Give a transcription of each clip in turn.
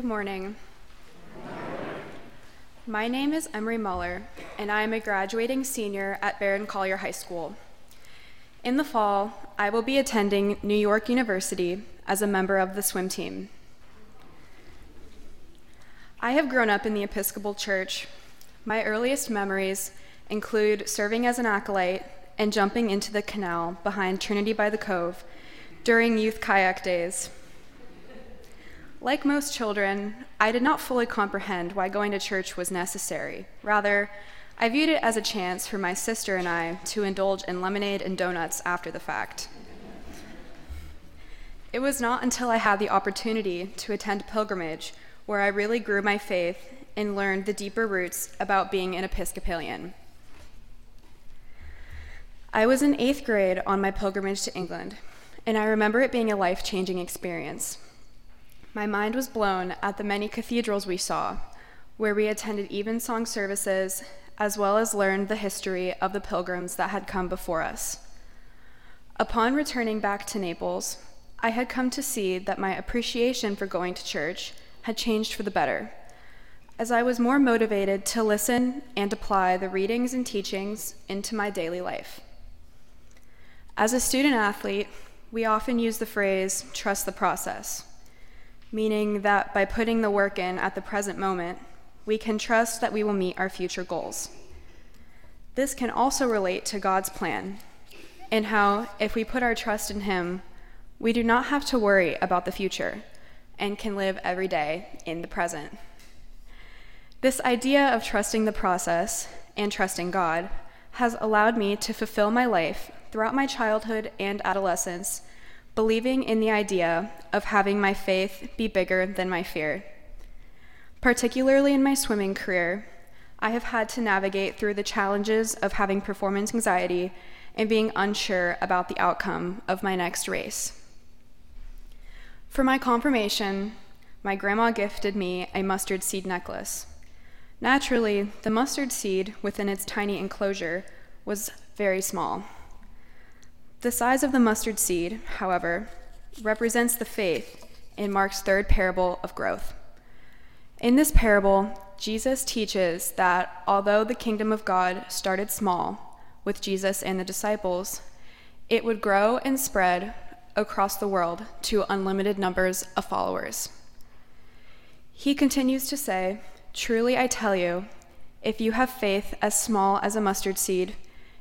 Good morning. My name is Emery Muller, and I am a graduating senior at Barron Collier High School. In the fall, I will be attending New York University as a member of the swim team. I have grown up in the Episcopal Church. My earliest memories include serving as an acolyte and jumping into the canal behind Trinity by the Cove during youth kayak days. Like most children, I did not fully comprehend why going to church was necessary. Rather, I viewed it as a chance for my sister and I to indulge in lemonade and donuts after the fact. It was not until I had the opportunity to attend pilgrimage where I really grew my faith and learned the deeper roots about being an Episcopalian. I was in eighth grade on my pilgrimage to England, and I remember it being a life changing experience. My mind was blown at the many cathedrals we saw, where we attended evensong services, as well as learned the history of the pilgrims that had come before us. Upon returning back to Naples, I had come to see that my appreciation for going to church had changed for the better, as I was more motivated to listen and apply the readings and teachings into my daily life. As a student athlete, we often use the phrase trust the process meaning that by putting the work in at the present moment, we can trust that we will meet our future goals. This can also relate to God's plan, and how, if we put our trust in Him, we do not have to worry about the future and can live every day in the present. This idea of trusting the process and trusting God has allowed me to fulfill my life throughout my childhood and adolescence believing in the idea of having my faith be bigger than my fear. Particularly in my swimming career, I have had to navigate through the challenges of having performance anxiety and being unsure about the outcome of my next race. For my confirmation, my grandma gifted me a mustard seed necklace. Naturally, the mustard seed within its tiny enclosure was very small. The size of the mustard seed, however, represents the faith in Mark's third parable of growth. In this parable, Jesus teaches that although the kingdom of God started small with Jesus and the disciples, it would grow and spread across the world to unlimited numbers of followers. He continues to say, Truly I tell you, if you have faith as small as a mustard seed,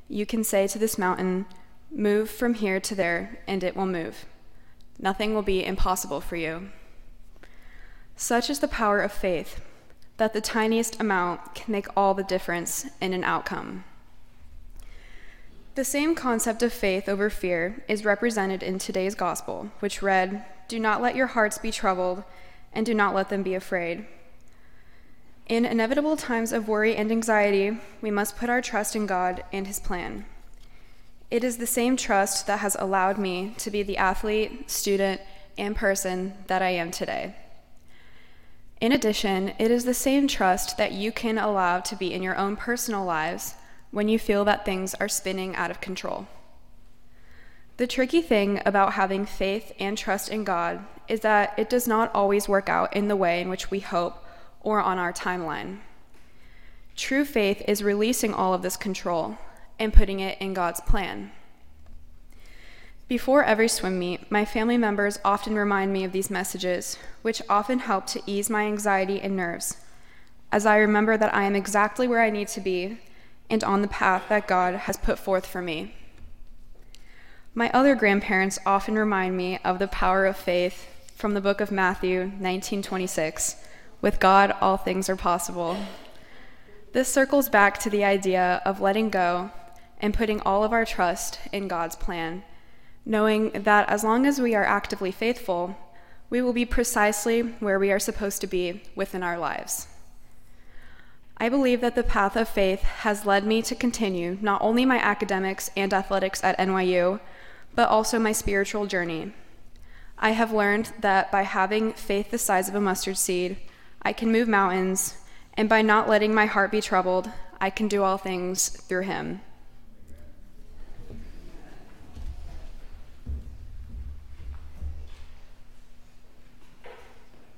you can say to this mountain, Move from here to there, and it will move. Nothing will be impossible for you. Such is the power of faith that the tiniest amount can make all the difference in an outcome. The same concept of faith over fear is represented in today's gospel, which read, Do not let your hearts be troubled, and do not let them be afraid. In inevitable times of worry and anxiety, we must put our trust in God and His plan. It is the same trust that has allowed me to be the athlete, student, and person that I am today. In addition, it is the same trust that you can allow to be in your own personal lives when you feel that things are spinning out of control. The tricky thing about having faith and trust in God is that it does not always work out in the way in which we hope or on our timeline. True faith is releasing all of this control and putting it in God's plan. Before every swim meet, my family members often remind me of these messages, which often help to ease my anxiety and nerves, as I remember that I am exactly where I need to be and on the path that God has put forth for me. My other grandparents often remind me of the power of faith from the book of Matthew 19:26, with God all things are possible. This circles back to the idea of letting go and putting all of our trust in God's plan, knowing that as long as we are actively faithful, we will be precisely where we are supposed to be within our lives. I believe that the path of faith has led me to continue not only my academics and athletics at NYU, but also my spiritual journey. I have learned that by having faith the size of a mustard seed, I can move mountains, and by not letting my heart be troubled, I can do all things through Him.